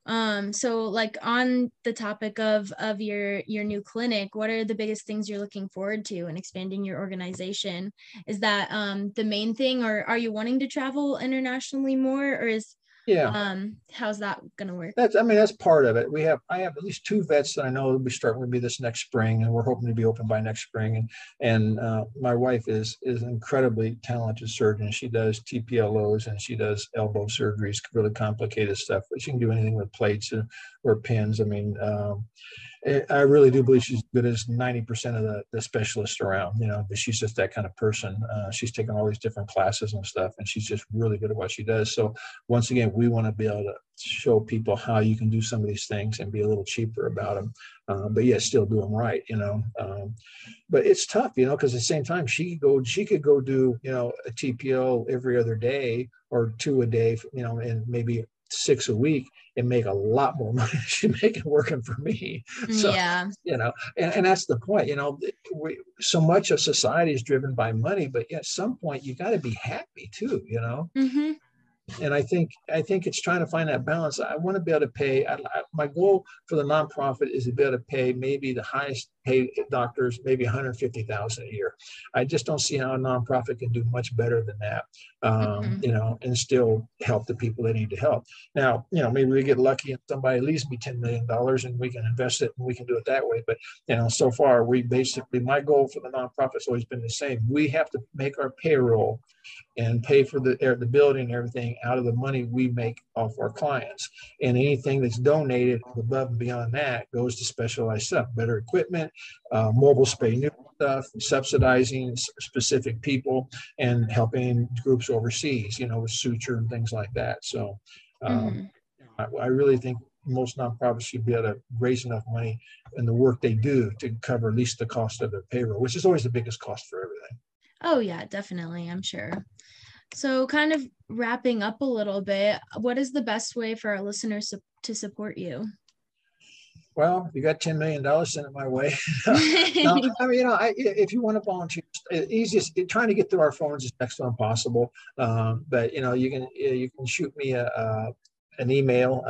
Um, so like on the topic of of your your new clinic, what are the biggest things you're looking forward to in expanding your organization? Is that um the main thing or are you wanting to travel internationally more or is yeah. Um, how's that going to work? That's, I mean, that's part of it. We have, I have at least two vets that I know will be starting to be this next spring, and we're hoping to be open by next spring. And and uh, my wife is is an incredibly talented surgeon. She does TPLOs and she does elbow surgeries, really complicated stuff. But she can do anything with plates or, or pins. I mean, um, I really do believe she's good as 90% of the, the specialists around, you know, but she's just that kind of person. Uh, she's taken all these different classes and stuff, and she's just really good at what she does. So once again, we want to be able to show people how you can do some of these things and be a little cheaper about them, uh, but yet still do them right, you know. Um, but it's tough, you know, because at the same time, she could go, she could go do, you know, a TPO every other day or two a day, you know, and maybe six a week and make a lot more <laughs> money she make it working for me. So, yeah. you know, and, and that's the point, you know, we, so much of society is driven by money, but at some point you got to be happy too, you know? Mm-hmm and I think I think it's trying to find that balance. I want to be able to pay. I, I, my goal for the nonprofit is to be able to pay maybe the highest paid doctors maybe 150,000 a year. I just don't see how a nonprofit can do much better than that. Um, mm-hmm. You know, and still help the people that need to help. Now, you know, maybe we get lucky and somebody leaves me 10 million dollars and we can invest it and we can do it that way. But you know, so far we basically my goal for the nonprofit has always been the same. We have to make our payroll and pay for the the building and everything out of the money we make off our clients. And anything that's donated above and beyond that goes to specialized stuff, better equipment, uh, mobile spay neuter stuff, subsidizing specific people, and helping groups overseas, you know, with suture and things like that. So um, mm-hmm. I, I really think most nonprofits should be able to raise enough money in the work they do to cover at least the cost of their payroll, which is always the biggest cost for everything. Oh, yeah, definitely. I'm sure. So, kind of wrapping up a little bit, what is the best way for our listeners to support you? Well, you got $10 million, send it my way. <laughs> no, I mean, you know, I, if you want to volunteer, easiest, trying to get through our phones is next to impossible. Um, but, you know, you can, you can shoot me a, a an email.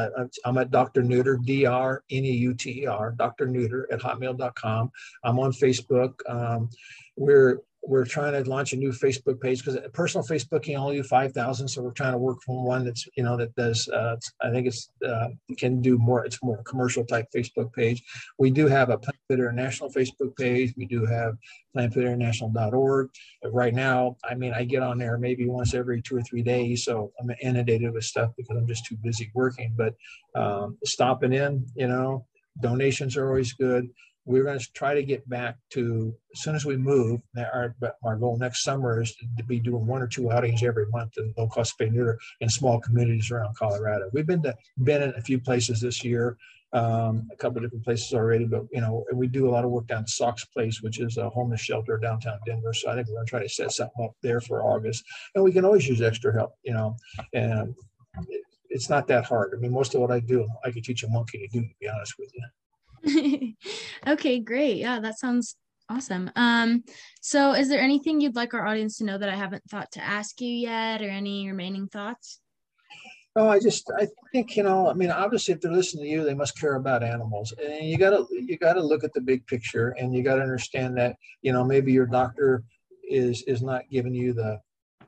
I'm at Dr. Neuter, D-R-N-E-U-T-E-R, Dr. Neuter at hotmail.com. I'm on Facebook. Um, we're we're trying to launch a new Facebook page because personal Facebook can only do 5,000. So we're trying to work from one that's, you know, that does, uh, I think it's, uh, can do more, it's more commercial type Facebook page. We do have a Planned International Facebook page. We do have plannedpethoodinternational.org. But right now, I mean, I get on there maybe once every two or three days. So I'm inundated with stuff because I'm just too busy working, but um, stopping in, you know, donations are always good we're going to try to get back to as soon as we move. Our, our goal next summer is to be doing one or two outings every month in low cost spay neuter in small communities around Colorado. We've been to been in a few places this year, um, a couple of different places already, but you know, we do a lot of work down at Sox Place, which is a homeless shelter downtown Denver. So I think we're going to try to set something up there for August, and we can always use extra help, you know, and. it's not that hard. I mean, most of what I do, I could teach a monkey to do, to be honest with you. <laughs> okay, great. Yeah, that sounds awesome. Um, so is there anything you'd like our audience to know that I haven't thought to ask you yet, or any remaining thoughts? Oh, I just I think you know. I mean, obviously, if they're listening to you, they must care about animals, and you gotta you gotta look at the big picture, and you gotta understand that you know maybe your doctor is is not giving you the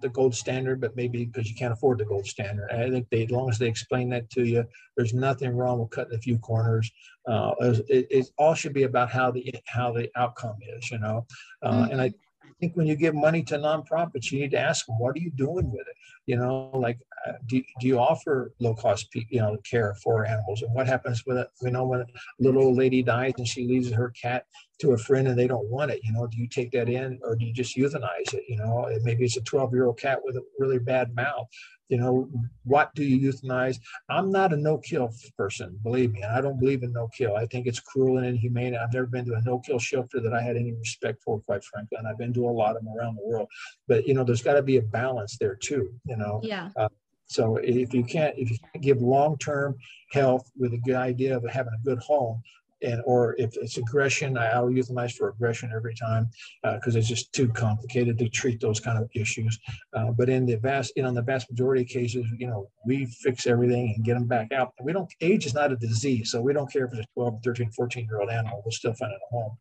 the gold standard, but maybe because you can't afford the gold standard. And I think they, as long as they explain that to you, there's nothing wrong with cutting a few corners. Uh, it, it, all should be about how the how the outcome is, you know. Uh, mm-hmm. And I think when you give money to nonprofits, you need to ask them, what are you doing with it? You know, like, uh, do, do you offer low cost, you know, care for animals? And what happens with it? We know when a little old lady dies and she leaves her cat to a friend and they don't want it, you know, do you take that in or do you just euthanize it? You know, maybe it's a 12 year old cat with a really bad mouth you know, what do you euthanize? I'm not a no kill person, believe me. And I don't believe in no kill. I think it's cruel and inhumane. I've never been to a no kill shelter that I had any respect for, quite frankly. And I've been to a lot of them around the world. But, you know, there's got to be a balance there too, you know. Yeah. Uh, so if you can't, if you can't give long term health with a good idea of having a good home, and or if it's aggression, I'll euthanize for aggression every time because uh, it's just too complicated to treat those kind of issues. Uh, but in the vast, you know, in the vast majority of cases, you know, we fix everything and get them back out. We don't. Age is not a disease, so we don't care if it's a 12, 13, 14 year old animal. We'll still find it at home.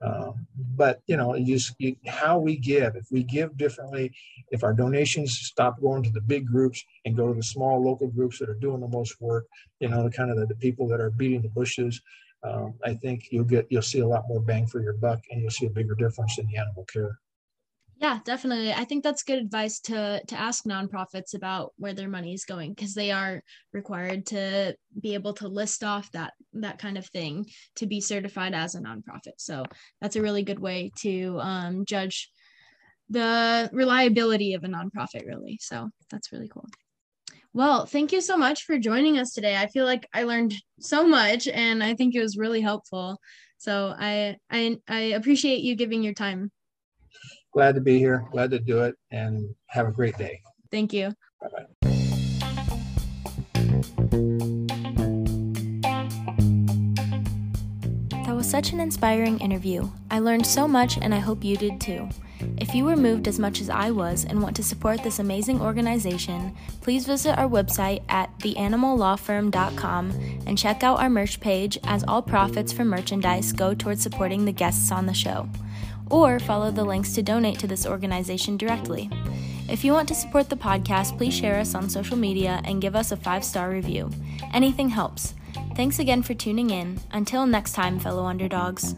Um, but you know, you you, how we give. If we give differently, if our donations stop going to the big groups and go to the small local groups that are doing the most work, you know, the kind of the, the people that are beating the bushes um, I think you'll get you'll see a lot more bang for your buck, and you'll see a bigger difference in the animal care. Yeah, definitely. I think that's good advice to to ask nonprofits about where their money is going because they are required to be able to list off that that kind of thing to be certified as a nonprofit. So that's a really good way to um, judge the reliability of a nonprofit, really. So that's really cool. Well, thank you so much for joining us today. I feel like I learned so much and I think it was really helpful. So I I I appreciate you giving your time. Glad to be here. Glad to do it and have a great day. Thank you. Bye-bye. That was such an inspiring interview. I learned so much and I hope you did too. If you were moved as much as I was and want to support this amazing organization, please visit our website at theanimallawfirm.com and check out our merch page as all profits from merchandise go towards supporting the guests on the show. Or follow the links to donate to this organization directly. If you want to support the podcast, please share us on social media and give us a five star review. Anything helps. Thanks again for tuning in. Until next time, fellow underdogs.